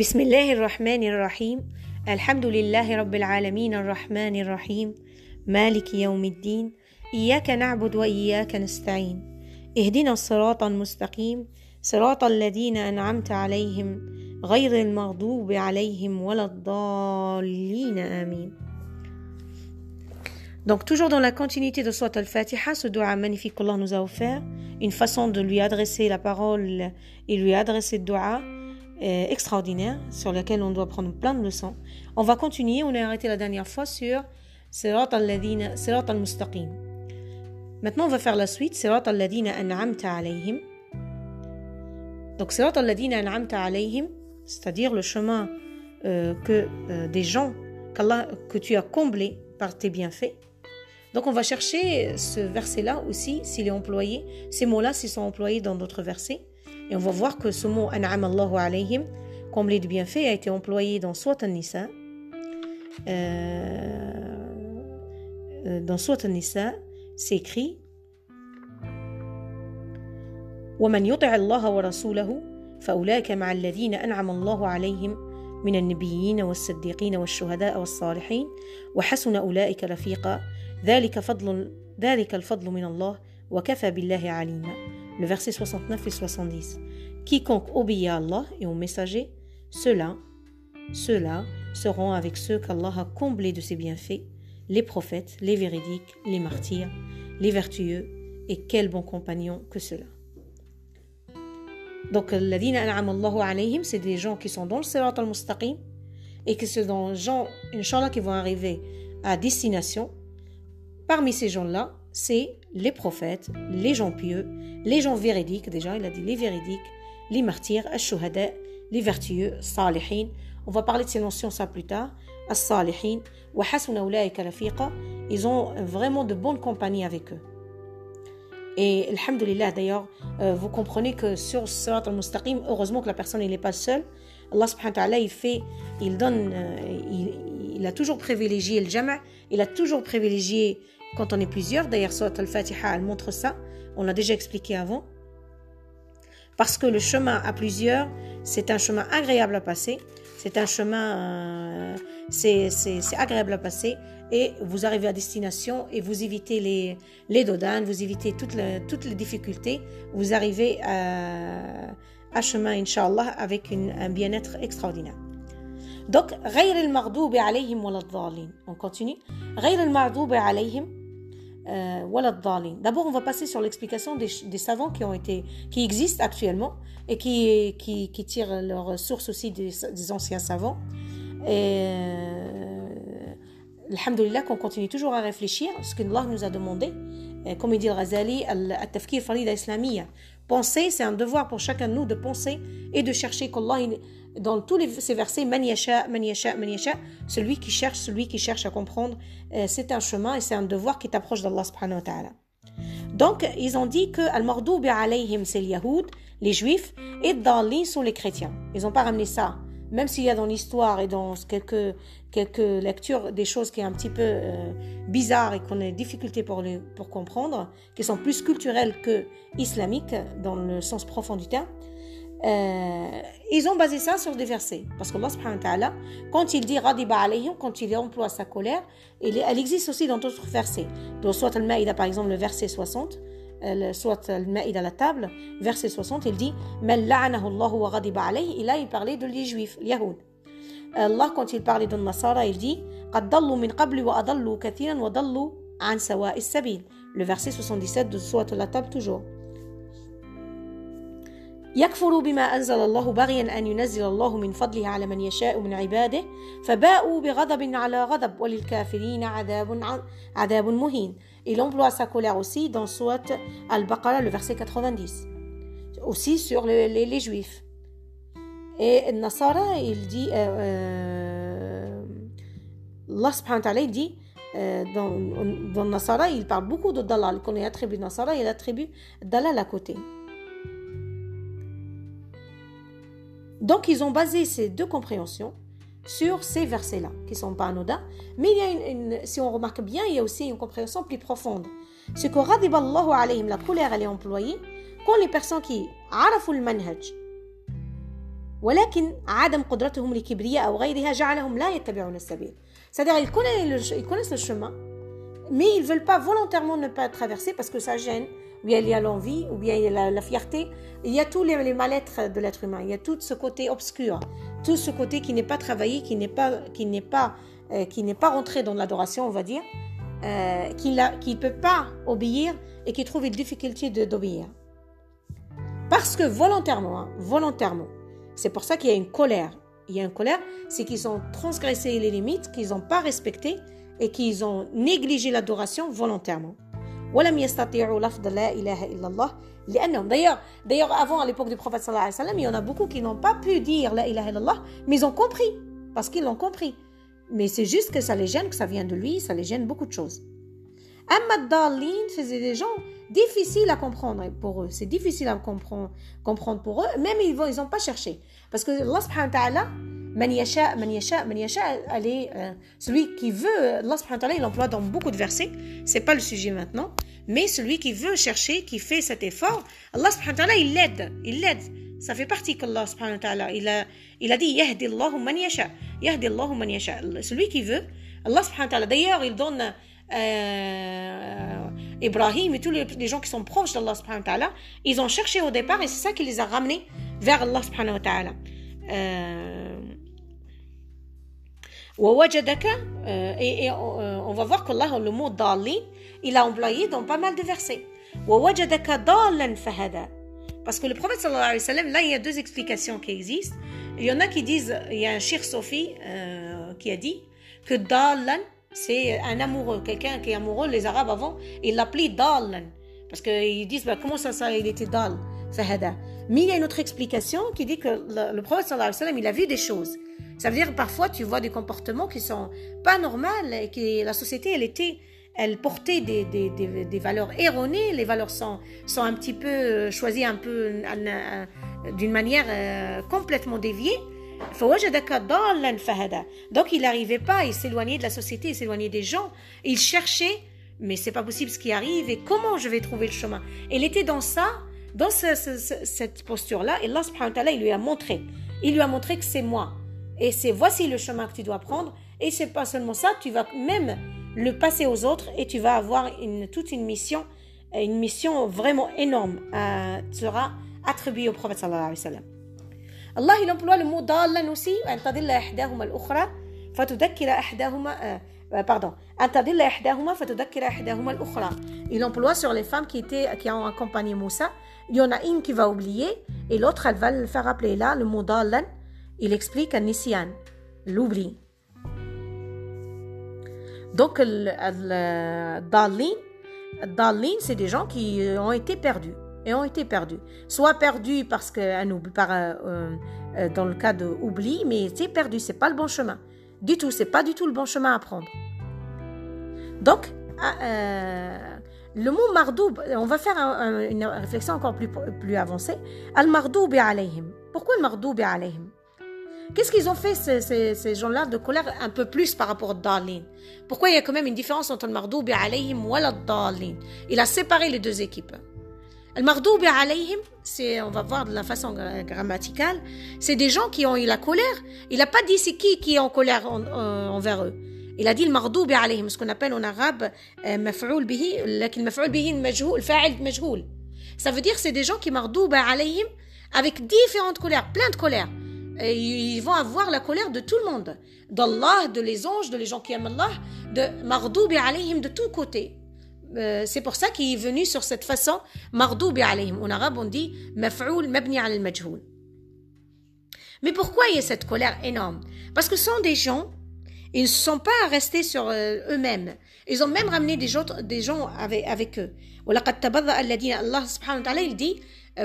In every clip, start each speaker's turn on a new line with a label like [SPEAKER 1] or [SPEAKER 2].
[SPEAKER 1] بسم الله الرحمن الرحيم الحمد لله رب العالمين الرحمن الرحيم مالك يوم الدين إياك نعبد وإياك نستعين اهدنا الصراط المستقيم صراط الذين أنعمت عليهم غير المغضوب عليهم ولا الضالين آمين Donc toujours dans la continuité de Surat al-Fatiha, ce dua magnifique qu'Allah nous a offert, une façon de lui adresser la parole et lui adresser le dua extraordinaire sur laquelle on doit prendre plein de leçons. On va continuer, on est arrêté la dernière fois sur Sirat al-Ladina, Sirat al-Mustaqim. Maintenant on va faire la suite, Sirat al-Ladina an'amta alayhim. Donc Sirat al-Ladina an'amta alayhim, c'est-à-dire le chemin euh, que euh, des gens que tu as comblé par tes bienfaits. Donc on va chercher ce verset-là aussi, s'il est employé, ces mots-là s'ils sont employés dans d'autres versets. Et on va voir que ce mot An'am Allahu alayhim, comblé de bienfaits, a été employé dans Surat An-Nisa. Euh, dans Surat An-Nisa, c'est écrit ومن يطع الله ورسوله فأولئك مع الذين أنعم الله عليهم من النبيين والصديقين والشهداء والصالحين وحسن أولئك رفيقا ذلك فضل ذلك الفضل من الله وكفى بالله عليما le verset 69 et 70. Quiconque obéit à Allah et aux messagers, ceux-là, ceux-là seront avec ceux qu'Allah a comblés de ses bienfaits, les prophètes, les véridiques, les martyrs, les vertueux, et quel bon compagnon que cela. Donc, c'est des gens qui sont dans le Sirat al-Mustaqim et qui sont des gens, Inch'Allah, qui vont arriver à destination. Parmi ces gens-là, c'est les prophètes, les gens pieux, les gens véridiques, déjà, il a dit les véridiques, les martyrs, al-shuhada, les vertueux, salihin. On va parler de ces notions ça plus tard. As-salihin. Ils ont vraiment de bonnes compagnies avec eux. Et alhamdulillah d'ailleurs, euh, vous comprenez que sur Surat al-Mustaqim, heureusement que la personne n'est pas seule. Allah subhanahu wa ta'ala, il fait, il donne, euh, il, il, a toujours privilégié le jama', il a toujours privilégié quand on est plusieurs. D'ailleurs, Surat al-Fatiha, elle montre ça. On l'a déjà expliqué avant. Parce que le chemin à plusieurs, c'est un chemin agréable à passer. C'est un chemin, euh, c'est agréable à passer et vous arrivez à destination et vous évitez les, les dodanes, vous évitez toutes les, toutes les difficultés, vous arrivez à, à chemin, Inch'Allah, avec une, un bien-être extraordinaire. Donc, غير المغضوب عليهم ولا الضالين. On continue. غير المغضوب عليهم euh, ولا الضالين. D'abord, on va passer sur l'explication des, savants qui ont été, qui existent actuellement et qui, qui, tirent leur source aussi des, anciens savants. Et Alhamdulillah qu'on continue toujours à réfléchir, ce que Allah nous a demandé. Et comme il dit le Ghazali, Al-Tafkir Farida Islamiyya. Penser, c'est un devoir pour chacun de nous de penser et de chercher qu'Allah, dans tous ces versets, Man yasha, man celui qui cherche, celui qui cherche à comprendre, c'est un chemin et c'est un devoir qui t'approche d'Allah subhanahu. Donc, ils ont dit que Al-Mardoubi alayhim, c'est les Yahoud, les Juifs, et Dalin sont les chrétiens. Ils n'ont pas ramené ça même s'il y a dans l'histoire et dans quelques, quelques lectures des choses qui sont un petit peu euh, bizarres et qu'on a des difficultés pour, pour comprendre, qui sont plus culturelles que islamiques dans le sens profond du terme, euh, ils ont basé ça sur des versets. Parce wa ta'ala, quand il dit Radiba alayhim, quand il emploie sa colère, elle existe aussi dans d'autres versets. Dans Soit al-Ma'ida, par exemple, le verset 60, soit al-Ma'id à la table, verset 60, il dit Men la'anahu Allah wa ghadiba alayhi. Et là, il parlait de les juifs, les Yahoud. Allah, quand il parlait de Nasara, il dit قد ضلوا من قبل وأضلوا كثيرا وضلوا عن سواء السبيل. Le verset 77 de Soit la table, toujours. يكفر بما أنزل الله بغيا أن ينزل الله من فضله على من يشاء من عباده فباءوا بغضب على غضب وللكافرين عذاب عذاب مهين Il emploie sa colère aussi dans Suat Al-Baqarah, le verset 90. Aussi sur les, les, les Juifs. Et Nasara, il dit, euh, euh, Allah subhanahu wa ta'ala, il dit, euh, dans, dans Nasara, il parle beaucoup de Dalal. Quand il attribue Nasara, il attribue Dalal à côté. Donc, ils ont basé ces deux compréhensions sur ces versets-là, qui ne sont pas anodins. Mais il y a une, une, si on remarque bien, il y a aussi une compréhension plus profonde. Ce que Radiballahu alayhim, la colère, elle est employée quand les personnes qui araful manhaj, ولكن عدم قدرتهم لكبرياء أو غيرها جعلهم لا يتبعون السبيل c'est-à-dire ils connaissent, le, ils connaissent le chemin mais ils ne veulent pas volontairement ne pas traverser parce que ça gêne ou bien il y a l'envie ou bien il y a la, fierté il y a tous les, les mal-être de l'être humain il y a tout ce côté obscur tout ce côté qui n'est pas travaillé qui n'est pas qui n'est pas euh, qui n'est pas rentré dans l'adoration on va dire euh, qui ne peut pas obéir et qui trouve une difficulté d'obéir parce que volontairement hein, volontairement c'est pour ça qu'il y a une colère. Il y a une colère, c'est qu'ils ont transgressé les limites, qu'ils n'ont pas respectées et qu'ils ont négligé l'adoration volontairement. D'ailleurs, avant, à l'époque du prophète il y en a beaucoup qui n'ont pas pu dire la ilaha illallah, mais ils ont compris, parce qu'ils l'ont compris. Mais c'est juste que ça les gêne, que ça vient de lui, ça les gêne beaucoup de choses. Ahmad Darlin faisait des gens difficiles à comprendre pour eux. C'est difficile à comprendre, pour eux. Même ils n'ont pas cherché. Parce que Allah man yasha, man euh, celui qui veut, Allah subhanahu il emploie dans beaucoup de versets. C'est pas le sujet maintenant. Mais celui qui veut chercher, qui fait cet effort, Allah subhanahu il l'aide. Il l'aide. Ça fait partie qu'Allah subhanahu il a, il a dit, Yahdi Allahu man yasha. Yahdi Allahu man yasha. Celui qui veut, Allah subhanahu d'ailleurs, il donne euh, Ibrahim et tous les, gens qui sont proches d'Allah subhanahu ils ont cherché au départ et c'est ça qui les a ramenés vers Allah subhanahu wa ta'ala. Euh et, et on va voir qu'Allah, le mot dalin, il a employé dans pas mal de versets. Parce que le prophète sallallahu alayhi wa sallam, là il y a deux explications qui existent. Il y en a qui disent, il y a un shir Sophie euh, qui a dit que dalan, c'est un amoureux, quelqu'un qui est amoureux. Les Arabes avant, ils l'appelaient Dalan. Parce qu'ils disent, bah, comment ça, ça, il était Dal, Fahada. Mais il y a une autre explication qui dit que le, prophète sallallahu alayhi wa sallam, il a vu des choses. Ça veut dire parfois tu vois des comportements qui sont pas normaux et que la société, elle était, elle portait des, des, des, des valeurs erronées. Les valeurs sont, sont un petit peu euh, choisies un peu d'une manière euh, complètement déviée. Donc il n'arrivait pas, il s'éloignait de la société, il s'éloignait des gens, il cherchait, mais c'est pas possible ce qui arrive et comment je vais trouver le chemin. il était dans ça, dans cette posture-là, et Allah il lui a montré. Il lui a montré que c'est moi. Et c'est voici le chemin que tu dois prendre. Et c'est pas seulement ça, tu vas même le passer aux autres et tu vas avoir une, toute une mission, une mission vraiment énorme euh, sera attribuée au prophète sallallahu alayhi wa sallam. Allah il emploie le mot ضالا aussi أن تضل إحداهما الأخرى فتذكر إحداهما pardon أن تضل إحداهما فتذكر إحداهما الأخرى il emploie sur les femmes qui étaient qui ont accompagné Moussa il y en a une qui va oublier et l'autre elle va le faire rappeler là le mot ضالا il explique un nisyan l'oubli donc dalin dalin c'est des gens qui ont été perdus et ont été perdus. Soit perdus parce que euh, euh, dans le cas de oubli, mais c'est perdu, c'est pas le bon chemin. Du tout, c'est pas du tout le bon chemin à prendre. Donc, ah, euh, le mot mardoub, on va faire une réflexion encore plus, plus avancée. Al-mardoub alayhim. Pourquoi le mardoub alayhim? Qu'est-ce qu'ils ont fait ces, gens-là de colère un peu plus par rapport au dalin Pourquoi il y a quand même une différence entre le mardoub alayhim ou le dalin Il a séparé les deux équipes. Al-Mardoubi alayhim, c'est, on va voir de la façon grammaticale, c'est des gens qui ont eu la colère. Il n'a pas dit c'est qui qui est en colère envers eux. Il a dit le mardoubi alayhim, ce qu'on appelle en arabe euh, maf'oul bihi, lakin maf'oul bihi majhoul, fa'il majhoul. Ça veut dire c'est des gens qui mardoubi alayhim avec différentes colères, plein de colères. Et ils vont avoir la colère de tout le monde, d'Allah, de les anges, de les gens qui aiment Allah, de mardoubi alayhim de tous côtés. Euh, c'est pour ça qu'il est venu sur cette façon mardoubi alayhim. En arabe, on dit maf'oul mabni al majhoul. Mais pourquoi il y a cette colère énorme? Parce que ce sont des gens, ils ne sont pas restés sur euh, eux-mêmes. Ils ont même ramené des gens, des gens avec, eux. Il dit,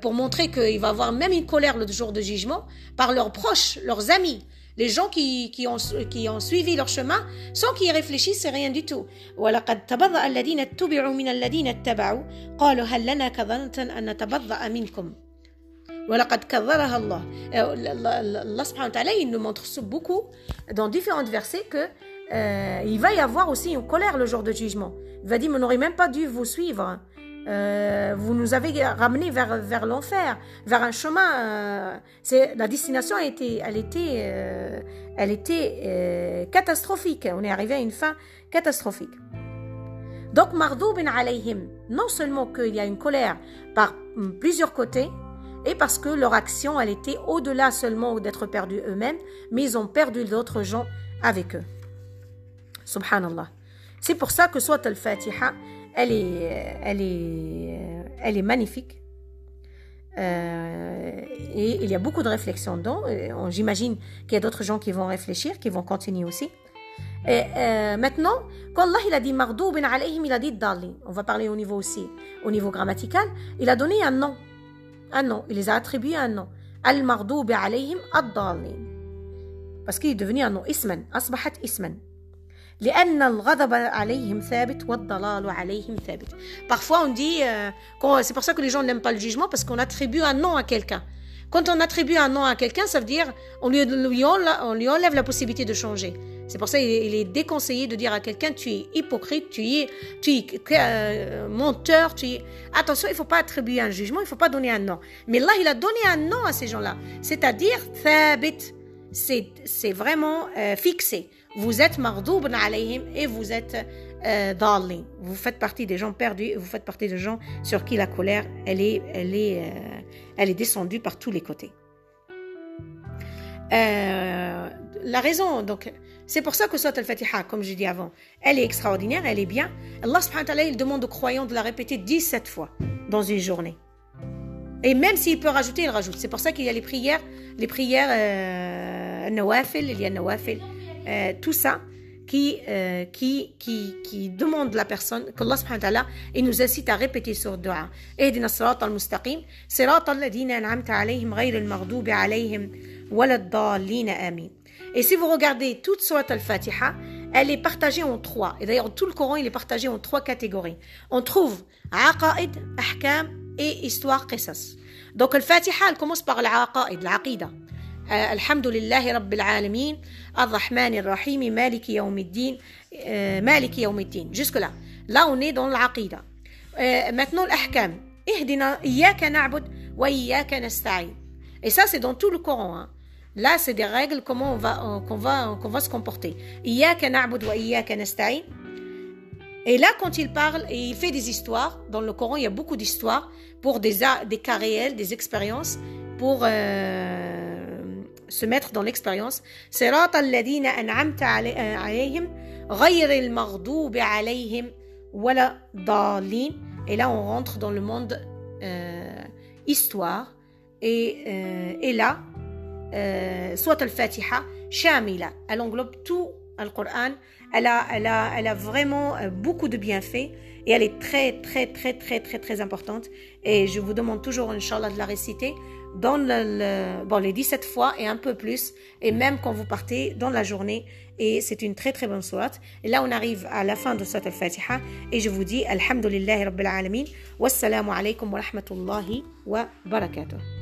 [SPEAKER 1] pour montrer qu'il va avoir même une colère le jour de jugement, par leurs proches, leurs amis les gens qui, qui, ont, qui ont suivi leur chemin sans qu'ils réfléchissent, c'est rien du tout. ولقد تبضأ الذين اتبعوا من الذين اتبعوا قالوا هل لنا كظنة أن نتبضأ منكم ولقد كذرها الله Allah subhanahu wa ta'ala il nous montre beaucoup dans différents versets que euh, il va y avoir aussi une colère le jour de jugement. Il va dire, mais on n'aurait même pas dû vous suivre. euh, vous nous avez ramené vers, vers l'enfer, vers un chemin. Euh, c'est la destination a été, elle était, euh, elle était catastrophique. On est arrivé à une fin catastrophique. Donc, mardoubin alayhim, non seulement qu'il y a une colère par plusieurs côtés, et parce que leur action, elle était au-delà seulement d'être perdus eux-mêmes, mais ils ont perdu d'autres gens avec eux. Subhanallah. C'est pour ça que soit al-Fatiha, elle est, elle est, elle est magnifique. Euh, et il y a beaucoup de réflexions dedans. J'imagine qu'il y a d'autres gens qui vont réfléchir, qui vont continuer aussi. Et euh, maintenant, quand Allah il a dit mardoubin alayhim, il a dit dalin. On va parler au niveau aussi, au niveau grammatical. Il a donné un nom. Un nom. Il les a attribués un nom. Al mardoubi alayhim ad. Parce qu'il est devenu un nom. Isman. Asbahat isman. Parfois on dit, euh, c'est pour ça que les gens n'aiment pas le jugement, parce qu'on attribue un nom à quelqu'un. Quand on attribue un nom à quelqu'un, ça veut dire on lui, enlève la possibilité de changer. C'est pour ça qu'il est déconseillé de dire à quelqu'un tu es hypocrite, tu es, tu euh, menteur, tu es... Attention, il ne faut pas attribuer un jugement, il ne faut pas donner un nom. Mais là, il a donné un nom à ces gens-là. C'est-à-dire, c'est vraiment euh, fixé. Vous êtes mardoubn alayhim et vous êtes euh, Vous faites partie des gens perdus, vous faites partie des gens sur qui la colère, elle est, elle est, euh, elle est descendue par tous les côtés. Euh, la raison, donc, c'est pour ça que Surat al-Fatiha, comme je dis avant, elle est extraordinaire, elle est bien. Allah subhanahu wa il demande aux croyants de la répéter 17 fois dans une journée. Et même s'il peut rajouter, il rajoute. C'est pour ça qu'il y a les prières, les prières euh, nawafil, il y a nawafil, euh, tout ça qui, euh, qui, qui, qui demande la personne qu'Allah subhanahu wa ta'ala il nous incite à répéter sur dua. Aidina sirat al-mustaqim, sirat al-ladina an'amta alayhim ghayr al-maghdubi alayhim walad dallin amin. Et si vous regardez toute surat al-Fatiha, elle est partagée en trois. Et d'ailleurs, tout le Coran, il est partagé en trois catégories. On trouve aqaid, ahkam et histoire qisas. Donc, le Fatiha, elle commence par l'aqaid, l'aqida. الحمد لله رب العالمين الرحمن الرحيم مالك يوم الدين مالك يوم الدين jusque là là on est dans l'aqida maintenant l'ahkam اهدنا إياك نعبد وإياك نستعين et ça c'est dans tout le Coran hein. là c'est des règles comment on va qu'on va qu'on va se comporter إياك نعبد وإياك نستعين et là, quand il parle et il fait des histoires, dans le Coran, il y a beaucoup d'histoires pour des, des cas réels, des expériences, pour euh, se mettre dans l'expérience. صراط الذين أنعمت عليهم غير المغضوب عليهم ولا ضالين. Et là, on rentre dans le monde euh, histoire. Et, euh, et là, euh, soit al-Fatiha, shamila. Elle englobe tout le Coran. Elle a, elle, a, elle a vraiment euh, beaucoup de bienfaits et elle est très, très, très, très, très, très importante. Et je vous demande toujours, Inch'Allah, de la réciter dans le, bon, les 17 fois et un peu plus, et même quand vous partez dans la journée. Et c'est une très très bonne sourate. Et là, on arrive à la fin de cette al-Fatiha. Et je vous dis, Alhamdulillah Rabbil Alamin. Wassalamu alaikum wa rahmatullahi wa barakatuh.